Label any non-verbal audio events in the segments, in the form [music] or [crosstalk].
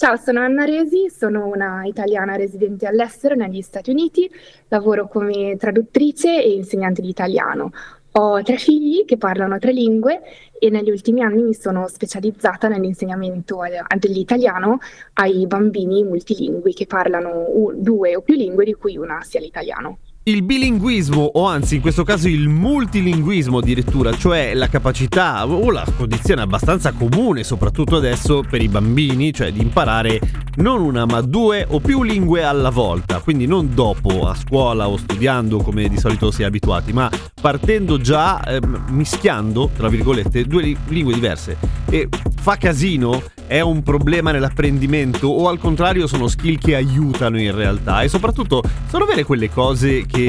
Ciao, sono Anna Resi, sono una italiana residente all'estero negli Stati Uniti, lavoro come traduttrice e insegnante di italiano. Ho tre figli che parlano tre lingue e negli ultimi anni mi sono specializzata nell'insegnamento dell'italiano ai bambini multilingui che parlano due o più lingue di cui una sia l'italiano. Il bilinguismo, o anzi in questo caso il multilinguismo addirittura, cioè la capacità o la condizione abbastanza comune, soprattutto adesso per i bambini, cioè di imparare non una ma due o più lingue alla volta, quindi non dopo a scuola o studiando come di solito si è abituati, ma partendo già eh, mischiando, tra virgolette, due lingue diverse. E fa casino? È un problema nell'apprendimento o al contrario sono skill che aiutano in realtà? E soprattutto sono vere quelle cose che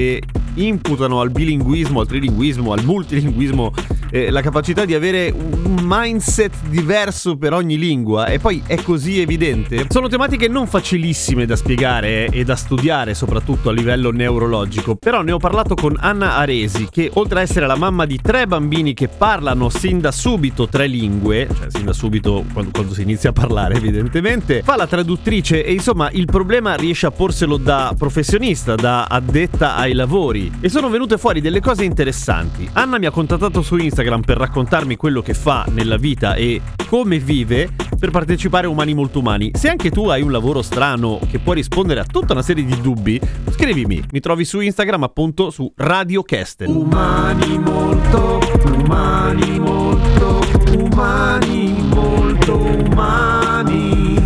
imputano al bilinguismo, al trilinguismo, al multilinguismo eh, la capacità di avere un mindset diverso per ogni lingua e poi è così evidente. Sono tematiche non facilissime da spiegare e da studiare, soprattutto a livello neurologico, però ne ho parlato con Anna Aresi, che oltre a essere la mamma di tre bambini che parlano sin da subito tre lingue, cioè sin da subito quando, quando si inizia a parlare evidentemente, fa la traduttrice e insomma il problema riesce a porselo da professionista, da addetta ai lavori e sono venute fuori delle cose interessanti. Anna mi ha contattato su Instagram per raccontarmi quello che fa nella vita e come vive per partecipare a Umani Molto Umani. Se anche tu hai un lavoro strano che può rispondere a tutta una serie di dubbi, scrivimi. Mi trovi su Instagram appunto su Radio Kestel. Umani molto, umani molto, umani molto umani.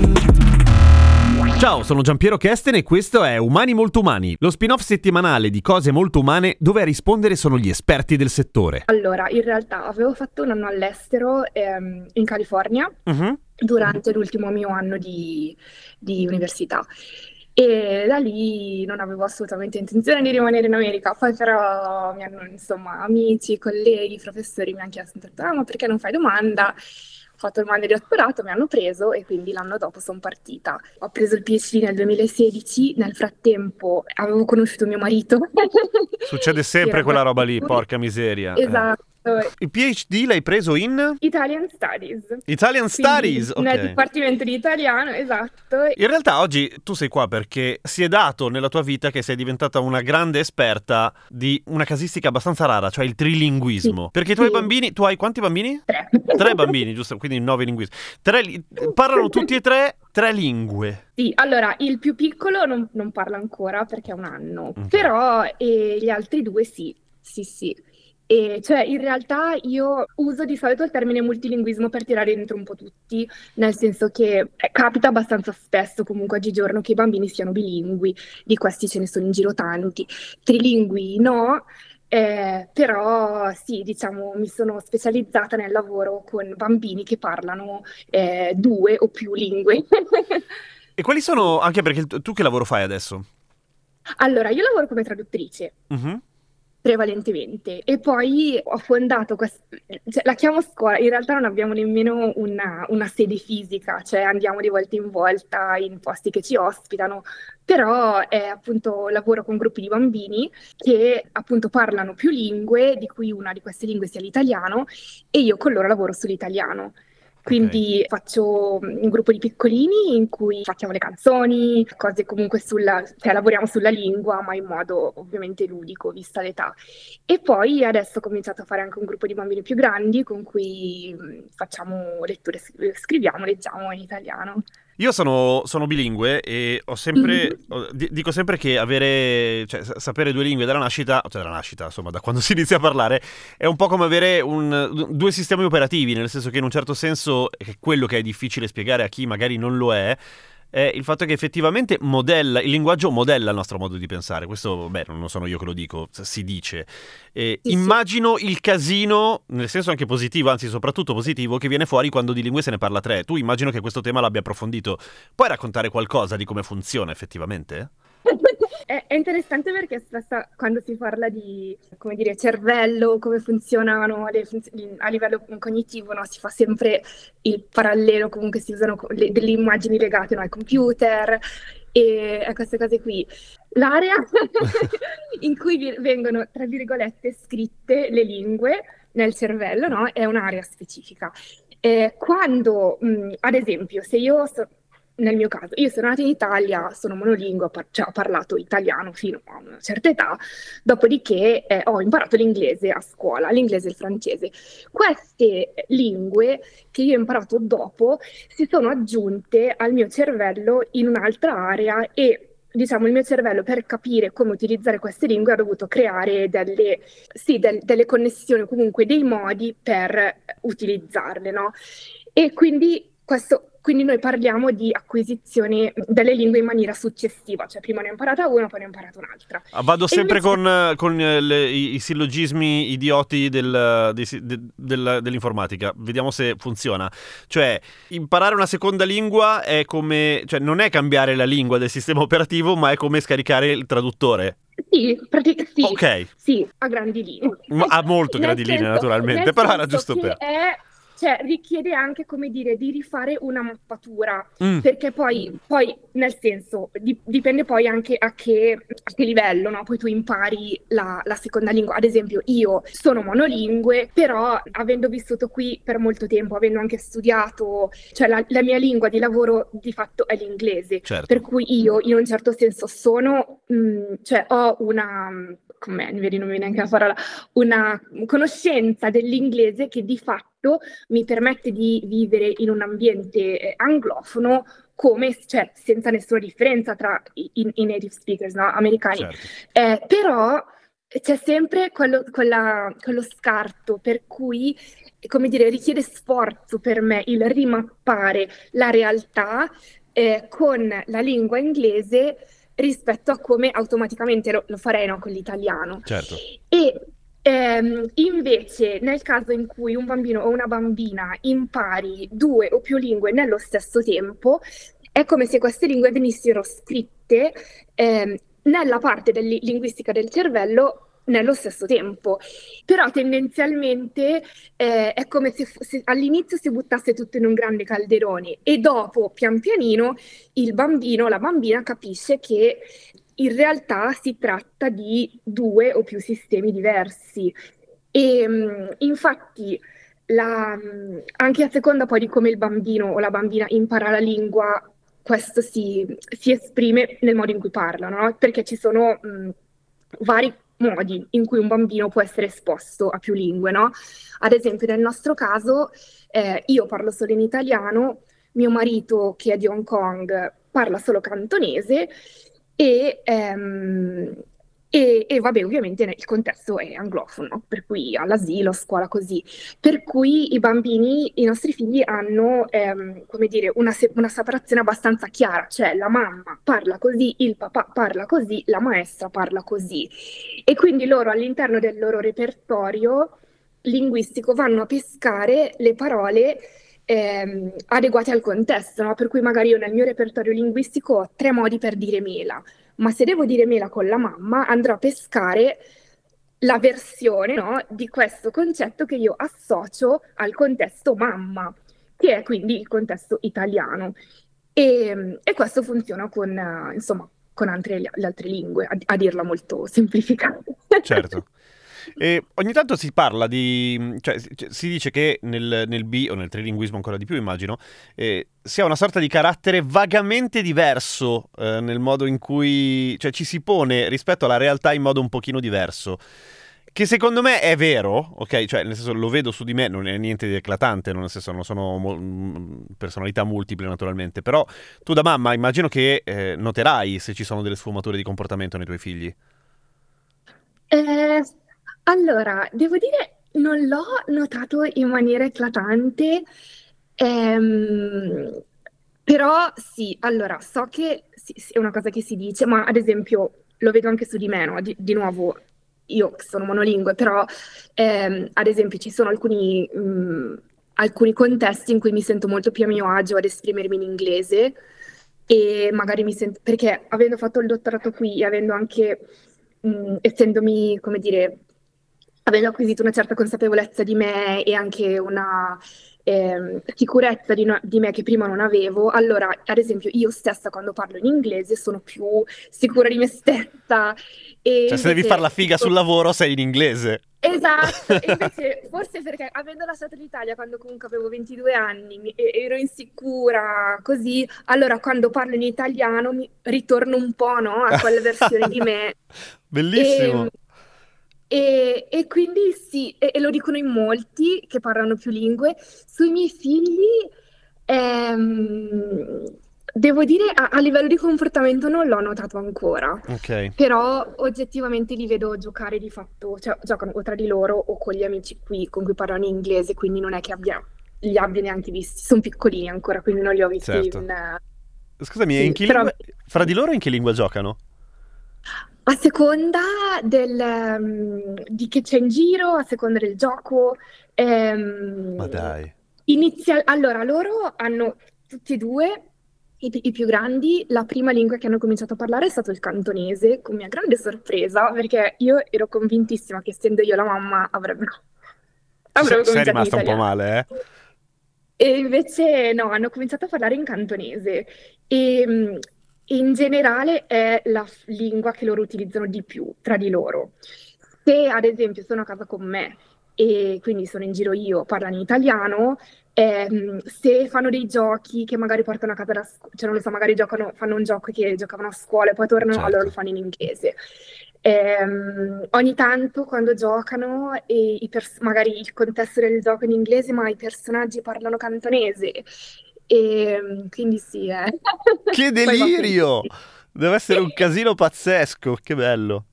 Sono Giampiero Kesten e questo è Umani Molto Umani, lo spin-off settimanale di cose molto umane dove a rispondere sono gli esperti del settore. Allora, in realtà avevo fatto un anno all'estero ehm, in California uh-huh. durante l'ultimo mio anno di, di università e da lì non avevo assolutamente intenzione di rimanere in America, poi però mi hanno, insomma, amici, colleghi, professori mi hanno chiesto, ah, ma perché non fai domanda? Ho fatto domande di dottorato, mi hanno preso e quindi l'anno dopo sono partita. Ho preso il PhD nel 2016, nel frattempo avevo conosciuto mio marito. Succede sempre quella roba lì, porca miseria. Esatto. Il PhD l'hai preso in? Italian Studies. Italian Studies, ok. Nel Dipartimento di Italiano, esatto. In realtà oggi tu sei qua perché si è dato nella tua vita che sei diventata una grande esperta di una casistica abbastanza rara, cioè il trilinguismo. Sì, perché i tuoi sì. bambini, tu hai quanti bambini? Tre. Tre bambini, giusto? Quindi nove linguisti. Tre, parlano tutti e tre tre lingue. Sì, allora il più piccolo non, non parla ancora perché ha un anno, okay. però eh, gli altri due sì, sì, sì. E cioè, in realtà io uso di solito il termine multilinguismo per tirare dentro un po' tutti, nel senso che eh, capita abbastanza spesso comunque oggigiorno che i bambini siano bilingui, di questi ce ne sono in giro tanti, trilingui no, eh, però sì, diciamo, mi sono specializzata nel lavoro con bambini che parlano eh, due o più lingue. e quali sono, anche perché tu che lavoro fai adesso? Allora, io lavoro come traduttrice. Uh-huh prevalentemente. E poi ho fondato, quest- cioè, la chiamo scuola, in realtà non abbiamo nemmeno una, una, sede fisica, cioè andiamo di volta in volta in posti che ci ospitano, però è appunto lavoro con gruppi di bambini che appunto parlano più lingue, di cui una di queste lingue sia l'italiano, e io con loro lavoro sull'italiano. Quindi okay. faccio un gruppo di piccolini in cui facciamo le canzoni, cose comunque sulla, cioè lavoriamo sulla lingua, ma in modo ovviamente ludico, vista l'età. E poi adesso ho cominciato a fare anche un gruppo di bambini più grandi con cui facciamo letture, scriviamo, leggiamo in italiano. Io sono, sono, bilingue e ho sempre, mm-hmm. dico sempre che avere, cioè, sapere due lingue dalla nascita, cioè dalla nascita, insomma, da quando [laughs] si inizia a parlare, è un po' come avere un, due sistemi operativi, nel senso che in un certo senso è quello che è difficile spiegare a chi magari non lo è, è il fatto che effettivamente modella, il linguaggio modella il nostro modo di pensare. Questo, beh, non sono io che lo dico, si dice. Eh, sì, immagino sì. il casino, nel senso anche positivo, anzi soprattutto positivo, che viene fuori quando di lingue se ne parla tre. Tu immagino che questo tema l'abbia approfondito. Puoi raccontare qualcosa di come funziona effettivamente? [laughs] È, è, interessante perché spesso quando si parla di, come dire, cervello, come funzionano funzioni, a livello cognitivo, no? si fa sempre il parallelo, comunque si usano le, delle immagini legate no? al computer e a queste cose qui. L'area [laughs] in cui vengono, tra virgolette, scritte le lingue nel cervello no? è un'area specifica. Eh, quando, mh, ad esempio, se io so, nel mio caso, io sono nata in Italia, sono monolingue, par- cioè ho parlato italiano fino a una certa età, dopodiché eh, ho imparato l'inglese a scuola, l'inglese e il francese. Queste lingue che io ho imparato dopo si sono aggiunte al mio cervello in un'altra area e diciamo, il mio cervello per capire come utilizzare queste lingue ha dovuto creare delle, sì, del, delle connessioni, comunque dei modi per utilizzarle, no? E quindi questo quindi noi parliamo di acquisizione delle lingue in maniera successiva, cioè prima ne ho imparata una, poi ne ho imparata un'altra. Ah, vado sempre invece... con, con eh, le, i, i, sillogismi idioti del, de, de, del, dell'informatica, vediamo se funziona. Cioè, imparare una seconda lingua è come, cioè non è cambiare la lingua del sistema operativo, ma è come scaricare il traduttore. Sì, pratic- sì, okay. sì, a grandi linee. A molto grandi linee, naturalmente, però era giusto per... È cioè richiede anche, come dire, di rifare una mappatura, mm. perché poi, poi, nel senso, di, dipende poi anche a che, a che livello, no? Poi tu impari la, la, seconda lingua. Ad esempio, io sono monolingue, però avendo vissuto qui per molto tempo, avendo anche studiato, cioè la, la mia lingua di lavoro di fatto è l'inglese, certo. per cui io in un certo senso sono, mh, mm, cioè ho una come non mi viene neanche la parola, una conoscenza dell'inglese che di fatto mi permette di vivere in un ambiente eh, anglofono come, cioè, senza nessuna differenza tra i, i native speakers no? americani. Certo. Eh, però c'è sempre quello, quella, quello scarto per cui, come dire, richiede sforzo per me il rimappare la realtà eh, con la lingua inglese rispetto a come automaticamente lo, lo farei no, con l'italiano. Certo. E ehm, invece nel caso in cui un bambino o una bambina impari due o più lingue nello stesso tempo, è come se queste lingue venissero scritte ehm, nella parte del, linguistica del cervello nello stesso tempo. Però tendenzialmente eh, è come se, se, all'inizio si buttasse tutto in un grande calderone e dopo, pian pianino, il bambino, la bambina capisce che in realtà si tratta di due o più sistemi diversi. E mm, infatti, la, mm, anche a seconda poi di come il bambino o la bambina impara la lingua, questo si, si esprime nel modo in cui parla, no? perché ci sono mh, mm, vari modi in cui un bambino può essere esposto a più lingue, no? Ad esempio, nel nostro caso, eh, io parlo solo in italiano, mio marito, che è di Hong Kong, parla solo cantonese e, ehm, e, e, vabbè, ovviamente il contesto è anglofono, per cui all'asilo, a scuola così. Per cui i bambini, i nostri figli hanno, ehm, come dire, una, se- una, separazione abbastanza chiara, cioè la mamma parla così, il papà parla così, la maestra parla così. E quindi loro all'interno del loro repertorio linguistico vanno a pescare le parole ehm, adeguate al contesto, no? per cui magari io nel mio repertorio linguistico ho tre modi per dire mela ma se devo dire mela con la mamma andrò a pescare la versione no, di questo concetto che io associo al contesto mamma, che è quindi il contesto italiano. E, e questo funziona con, insomma, con altre, le altre lingue, a, a dirla molto semplificata. Certo. E ogni tanto si parla di. cioè, si dice che nel, nel B o nel trilinguismo ancora di più, immagino, eh, sia una sorta di carattere vagamente diverso eh, nel modo in cui. cioè, ci si pone rispetto alla realtà in modo un pochino diverso. Che secondo me è vero, ok? Cioè, nel senso, lo vedo su di me, non è niente di eclatante, nel senso, non sono mo- personalità multiple, naturalmente. Però tu, da mamma, immagino che eh, noterai se ci sono delle sfumature di comportamento nei tuoi figli. Eh, allora, devo dire, non l'ho notato in maniera eclatante, ehm, Però sì, allora, so che sì, sì, è una cosa che si dice, ma ad esempio lo vedo anche su di me, no? Di, di nuovo, io sono monolingue, però ehm, ad esempio ci sono alcuni, mh, alcuni contesti in cui mi sento molto più a mio agio ad esprimermi in inglese e magari mi sento, perché avendo fatto il dottorato qui, avendo anche, mh, essendomi, come dire, avendo acquisito una certa consapevolezza di me e anche una eh, sicurezza di, no, di, me che prima non avevo, allora ad esempio io stessa quando parlo in inglese sono più sicura di me stessa. E cioè se devi fare la figa sul lavoro sei in inglese. Esatto, e invece [laughs] forse perché avendo lasciato l'Italia quando comunque avevo 22 anni mi, ero insicura così, allora quando parlo in italiano mi ritorno un po' no, a quella versione di me. [laughs] Bellissimo. E, e, e quindi sì, e, e, lo dicono in molti che parlano più lingue. Sui miei figli, ehm, devo dire, a, a, livello di comportamento non l'ho notato ancora. Ok. Però oggettivamente li vedo giocare di fatto, cioè giocano o tra di loro o con gli amici qui con cui parlano in inglese, quindi non è che abbia, li abbia neanche visti. Sono piccolini ancora, quindi non li ho visti certo. in... Scusami, sì, in però... lingua... fra di loro in che lingua giocano? A seconda del, um, di che c'è in giro, a seconda del gioco. Ehm, Ma dai. Inizia... Allora, loro hanno tutti e due, i, i, più grandi, la prima lingua che hanno cominciato a parlare è stato il cantonese, con mia grande sorpresa, perché io ero convintissima che essendo io la mamma avrebbero... avrebbero Sei rimasta un po' male, eh? E invece no, hanno cominciato a parlare in cantonese. E in generale è la lingua che loro utilizzano di più tra di loro. Se ad esempio sono a casa con me e quindi sono in giro io, parlano in italiano, ehm, se fanno dei giochi che magari portano a casa da scuola, cioè non lo so, magari giocano, fanno un gioco che giocavano a scuola e poi tornano, certo. allora lo fanno in inglese. Ehm, ogni tanto quando giocano, e pers- magari il contesto del gioco è in inglese, ma i personaggi parlano cantonese e ehm, quindi sì, eh. [laughs] Che delirio! Deve essere un casino pazzesco, che bello.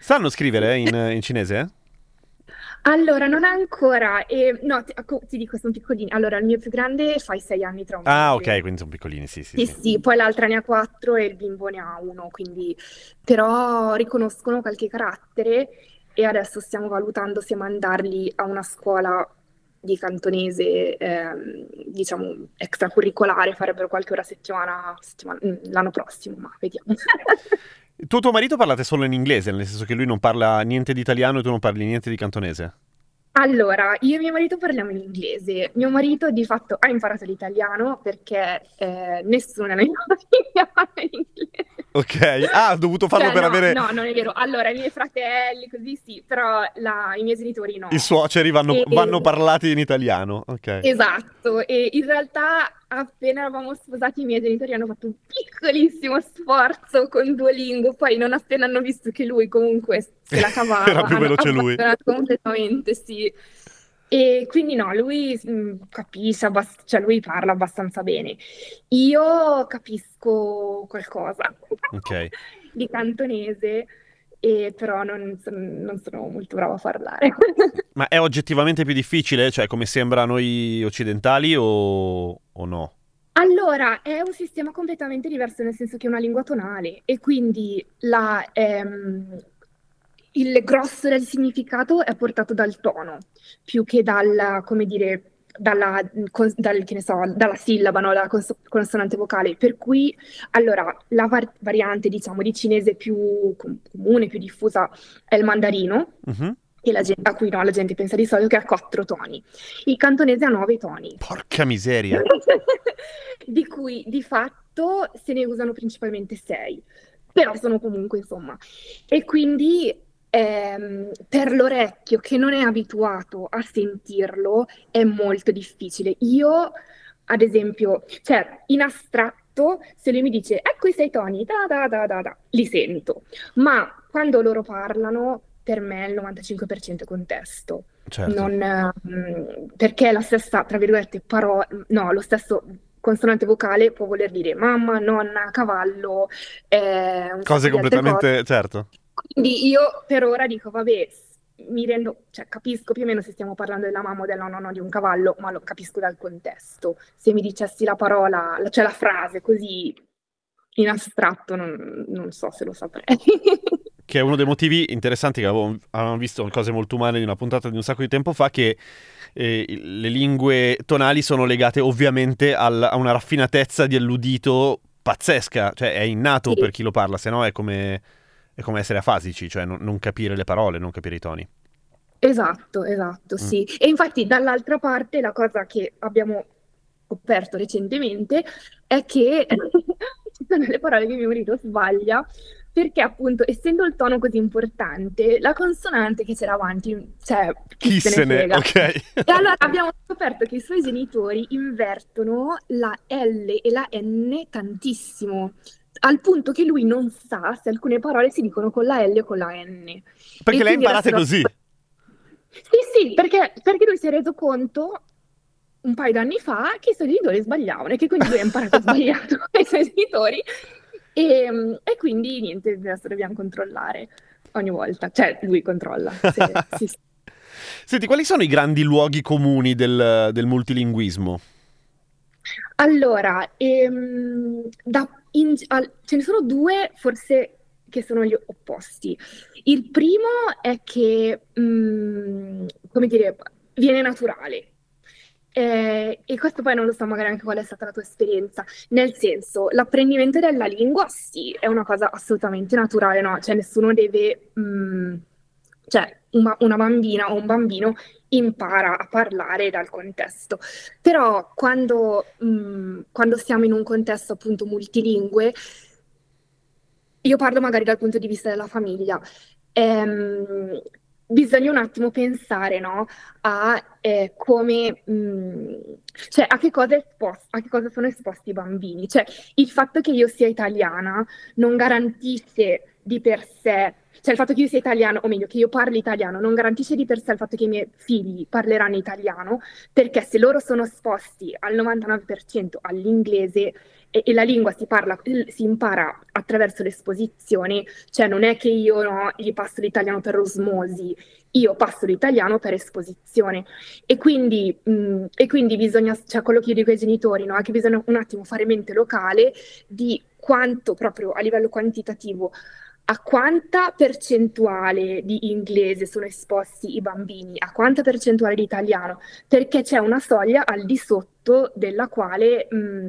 Sanno scrivere in, in cinese? Allora, non ancora, eh, no, ti, ti, dico, sono piccolini. Allora, il mio più grande fa i sei anni tra un Ah, ok, quindi sono piccolini, sì, sì, sì. Sì, sì, poi l'altra ne ha quattro e il bimbo ne ha uno, quindi... Però riconoscono qualche carattere e adesso stiamo valutando se mandarli a una scuola di cantonese, ehm, diciamo, extracurricolare, farebbero qualche ora a settimana, settimana mm, l'anno prossimo, ma vediamo. [laughs] tu tuo marito parlate solo in inglese, nel senso che lui non parla niente di italiano e tu non parli niente di cantonese? Allora, io e mio marito parliamo in inglese. Mio marito di fatto ha imparato l'italiano perché eh, nessuno nella mia [laughs] famiglia parla in inglese. Ok, ah, ha dovuto farlo cioè, per no, avere... No, non è vero. Allora, i miei fratelli, così sì, però la... i miei genitori no. I suoceri vanno, e... vanno parlati in italiano, ok. Esatto, e in realtà appena eravamo sposati i miei genitori hanno fatto un piccolissimo sforzo con Duolingo, poi non appena hanno visto che lui comunque se la [laughs] cavava, Era più veloce lui. completamente, sì. E quindi no, lui mh, mm, capisce, abbast- cioè lui parla abbastanza bene. Io capisco qualcosa okay. [laughs] di cantonese, e però non, non, sono molto brava a parlare. Ma è oggettivamente più difficile, cioè come sembra a noi occidentali o, o no? Allora, è un sistema completamente diverso, nel senso che è una lingua tonale e quindi la, ehm, il grosso del significato è portato dal tono, più che dal, come dire, dalla, dal, so, dalla sillaba, no? dalla cons- consonante vocale. Per cui, allora, la var- variante, diciamo, di cinese più com- comune, più diffusa è il mandarino. Uh-huh. La gente, a cui no, la gente pensa di solito che ha quattro toni. Il cantonese ha nove toni. Porca miseria! [laughs] di cui di fatto se ne usano principalmente sei, però sono comunque insomma. E quindi ehm, per l'orecchio che non è abituato a sentirlo è molto difficile. Io, ad esempio, cioè in astratto, se lui mi dice ecco i sei toni, da da da da da, li sento, ma quando loro parlano, per me il 95% è contesto. Certo. Non, um, perché la stessa, tra virgolette, parola, no, lo stesso consonante vocale può voler dire mamma, nonna, cavallo, eh, cose completamente, cose. certo. Quindi io per ora dico, vabbè, mi rendo, cioè capisco più o meno se stiamo parlando della mamma o della nonna di un cavallo, ma lo capisco dal contesto. Se mi dicessi la parola, cioè la frase così in astratto, non, non so se lo saprei. [laughs] che è uno dei motivi interessanti che avevo, avevamo visto cose molto umane di una puntata di un sacco di tempo fa, che eh, le lingue tonali sono legate ovviamente al, a una raffinatezza di alludito pazzesca, cioè è innato sì. per chi lo parla, se no è come è come essere afasici, cioè non, non capire le parole, non capire i toni. Esatto, esatto, mm. sì. E infatti dall'altra parte la cosa che abbiamo scoperto recentemente è che [laughs] ci sono le parole che mio marito sbaglia perché appunto essendo il tono così importante la consonante che c'era avanti cioè chi, chi se ne, frega ok e allora abbiamo scoperto che i suoi genitori invertono la L e la N tantissimo al punto che lui non sa se alcune parole si dicono con la L o con la N. Perché le ha imparate così? Sì, sì, perché, perché lui si è reso conto un paio d'anni fa che i suoi genitori sbagliavano e che quindi lui ha imparato sbagliato con [laughs] i suoi genitori e, e, quindi niente, adesso dobbiamo controllare ogni volta, cioè lui controlla. Se, [laughs] sì, sì. Senti, quali sono i grandi luoghi comuni del, del multilinguismo? Allora, ehm, da, in, al, ce ne sono due forse che sono gli opposti. Il primo è che, mh, mm, come dire, viene naturale. Eh, e questo poi non lo so magari anche qual è stata la tua esperienza, nel senso l'apprendimento della lingua sì, è una cosa assolutamente naturale, no? Cioè nessuno deve, mh, mm, cioè una, una bambina o un bambino impara a parlare dal contesto. Però quando, mh, mm, quando siamo in un contesto appunto multilingue, io parlo magari dal punto di vista della famiglia, ehm, bisogna un attimo pensare no, a eh, come, mh, mm, cioè a che, esposto, a che, cosa sono esposti i bambini. Cioè il fatto che io sia italiana non garantisce di per sé cioè il fatto che io sia italiano, o meglio, che io parli italiano, non garantisce di per sé il fatto che i miei figli parleranno italiano, perché se loro sono esposti al 99% all'inglese e, e la lingua si, parla, si impara attraverso l'esposizione, cioè non è che io no, gli passo l'italiano per osmosi, io passo l'italiano per esposizione. E quindi, mh, e quindi bisogna, cioè quello che io dico ai genitori, no, è che bisogna un attimo fare mente locale di quanto proprio a livello quantitativo a quanta percentuale di inglese sono esposti i bambini, a quanta percentuale di italiano, perché c'è una soglia al di sotto della quale mh,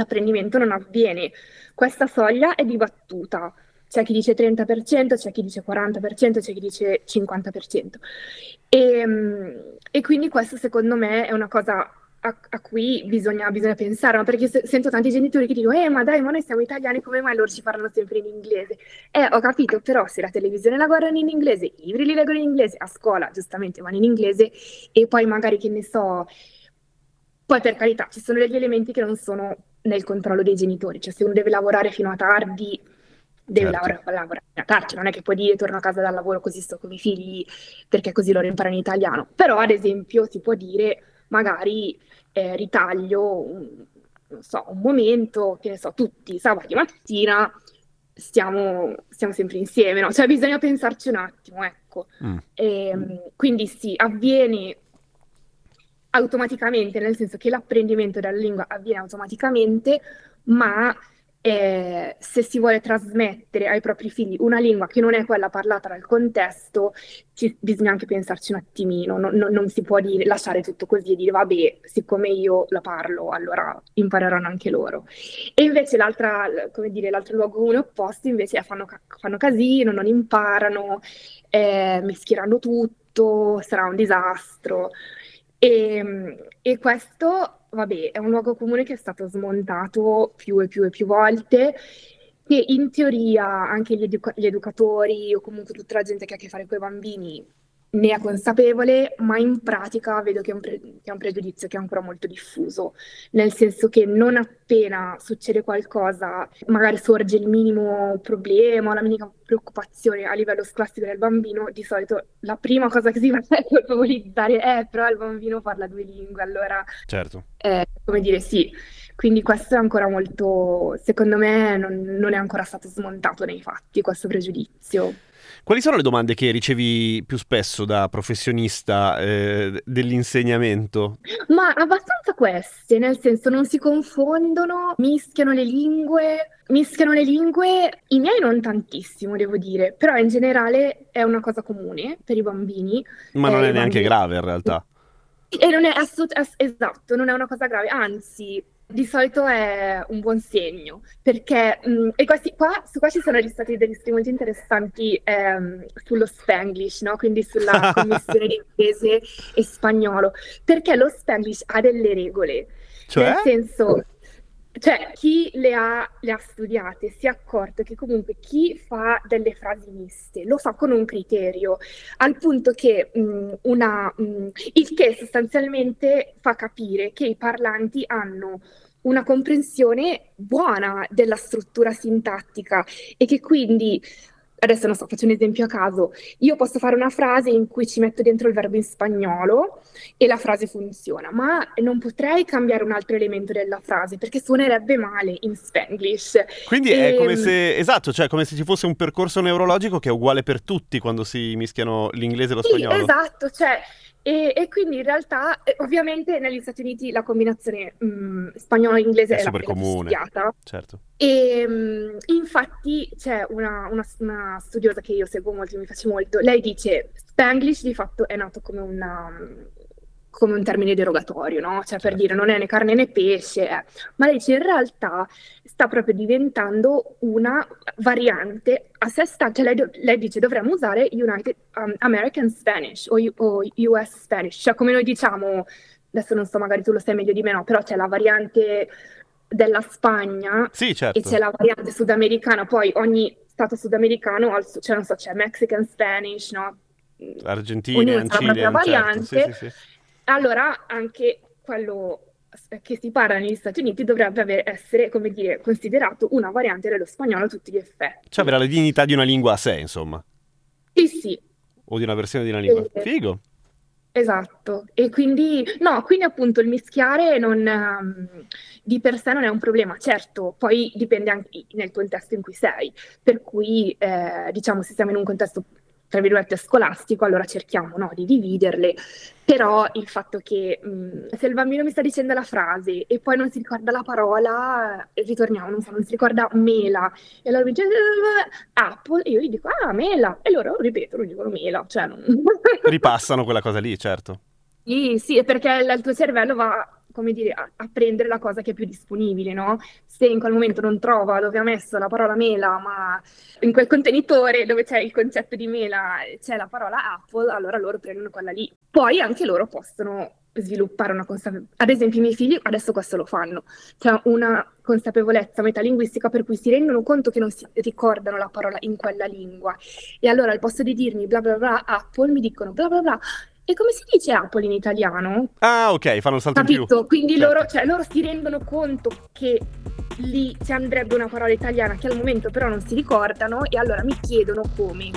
l'apprendimento non avviene. Questa soglia è dibattuta. C'è chi dice 30%, c'è chi dice 40%, c'è chi dice 50%. E, e quindi questo secondo me è una cosa a, a cui bisogna, bisogna pensare, no? perché se, sento tanti genitori che dicono, eh ma dai, ma noi siamo italiani, come mai loro ci parlano sempre in inglese? Eh, ho capito, però se la televisione la guardano in inglese, i libri li leggono in inglese, a scuola giustamente vanno in inglese e poi magari che ne so, poi per carità ci sono degli elementi che non sono nel controllo dei genitori, cioè se uno deve lavorare fino a tardi, deve certo. lavorare, lavorare fino a tardi, non è che poi dire torno a casa dal lavoro così sto con i figli perché così loro imparano italiano, però ad esempio si può dire magari eh, ritaglio un, so, un momento, che ne so, tutti sabati mattina stiamo, stiamo sempre insieme, no? Cioè bisogna pensarci un attimo, ecco. Mm. E, ehm, quindi sì, avviene automaticamente, nel senso che l'apprendimento della lingua avviene automaticamente, ma eh, se si vuole trasmettere ai propri figli una lingua che non è quella parlata dal contesto, ci, bisogna anche pensarci un attimino, non, non, non, si può dire, lasciare tutto così e dire vabbè, siccome io la parlo, allora impareranno anche loro. E invece l'altra, come dire, l'altro luogo comune opposto invece è fanno, fanno casino, non imparano, eh, meschieranno tutto, sarà un disastro. E, e questo vabbè, è un luogo comune che è stato smontato più e più e più volte, che in teoria anche gli, educa- gli educatori o comunque tutta la gente che ha a che fare con i bambini ne è consapevole, ma in pratica vedo che è, pre- che è, un pregiudizio che è ancora molto diffuso, nel senso che non appena succede qualcosa, magari sorge il minimo problema, la minima preoccupazione a livello scolastico del bambino, di solito la prima cosa che si fa [laughs] è colpevolizzare, eh, però il bambino parla due lingue, allora... Certo. Eh, come dire, sì. Quindi questo è ancora molto, secondo me non, non è ancora stato smontato nei fatti, questo pregiudizio. Quali sono le domande che ricevi più spesso da professionista eh, dell'insegnamento? Ma abbastanza queste, nel senso non si confondono, mischiano le lingue, mischiano le lingue, i miei non tantissimo devo dire, però in generale è una cosa comune per i bambini. Ma non è neanche bambini. grave in realtà. E non è assolutamente, esatto, non è una cosa grave, anzi di solito è un buon segno, perché mh, mm, e questi, qua, su qua ci sono stati degli studi molto interessanti ehm, sullo Spanglish, no? quindi sulla [laughs] commissione di inglese e spagnolo, perché lo Spanglish ha delle regole, cioè? nel senso cioè, chi le ha, le ha, studiate si è accorto che comunque chi fa delle frasi miste lo fa con un criterio, al punto che mh, una, mh, il che sostanzialmente fa capire che i parlanti hanno una comprensione buona della struttura sintattica e che quindi adesso non so, faccio un esempio a caso, io posso fare una frase in cui ci metto dentro il verbo in spagnolo e la frase funziona, ma non potrei cambiare un altro elemento della frase perché suonerebbe male in Spanglish. Quindi e... è come ehm, se, esatto, cioè come se ci fosse un percorso neurologico che è uguale per tutti quando si mischiano l'inglese e lo spagnolo. Sì, esatto, cioè e, e, quindi in realtà, eh, ovviamente negli Stati Uniti la combinazione mm, spagnolo-inglese è, è super comune. Certo. E mm, infatti c'è una, una, una, studiosa che io seguo molto, mi piace molto, lei dice Spanglish di fatto è nato come una, come un termine derogatorio, no? Cioè per certo. dire non è né carne né pesce, eh. ma lei dice in realtà sta proprio diventando una variante a sé stante, cioè lei, lei, dice dovremmo usare United um, American Spanish o, o, US Spanish, cioè come noi diciamo, adesso non so, magari tu lo sai meglio di me, no? però c'è la variante della Spagna sì, certo. e c'è la variante sudamericana, poi ogni stato sudamericano, cioè non so, c'è Mexican Spanish, no? Argentina, Cile, certo, variante. Sì, sì, sì allora anche quello che si parla negli Stati Uniti dovrebbe aver, essere, come dire, considerato una variante dello spagnolo a tutti gli effetti. Cioè avere la dignità di una lingua a sé, insomma. Sì, sì. O di una versione di una lingua. Sì. Figo. Esatto, e quindi, no, quindi appunto il mischiare non, um, di per sé non è un problema, certo, poi dipende anche nel contesto in cui sei, per cui eh, diciamo se siamo in un contesto tra virgolette scolastico, allora cerchiamo no, di dividerle, però il fatto che mh, se il bambino mi sta dicendo la frase e poi non si ricorda la parola, ritorniamo, non so, non si ricorda mela, e allora mi dice Apple, e io gli dico ah mela, e loro ripetono, dicono mela, cioè non... Ripassano quella cosa lì, certo. Sì, sì, perché il tuo cervello va come dire, a, a, prendere la cosa che è più disponibile, no? Se in quel momento non trova dove ha messo la parola mela, ma in quel contenitore dove c'è il concetto di mela c'è la parola Apple, allora loro prendono quella lì. Poi anche loro possono sviluppare una consapevolezza. Ad esempio i miei figli adesso questo lo fanno, c'è una consapevolezza metalinguistica per cui si rendono conto che non si ricordano la parola in quella lingua e allora al posto di dirmi bla bla bla Apple mi dicono bla bla bla e come si dice Apple in italiano? Ah, ok, fanno il salto Capito? in più. Quindi certo. loro, cioè, loro si rendono conto che lì ci andrebbe una parola italiana che al momento però non si ricordano e allora mi chiedono come.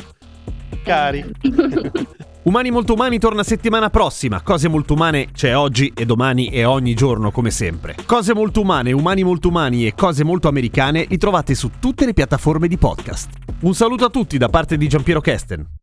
Cari. [laughs] Umani molto umani torna settimana prossima. Cose molto umane c'è oggi e domani e ogni giorno come sempre. Cose molto umane, umani molto umani e cose molto americane li trovate su tutte le piattaforme di podcast. Un saluto a tutti da parte di Giampiero Kesten.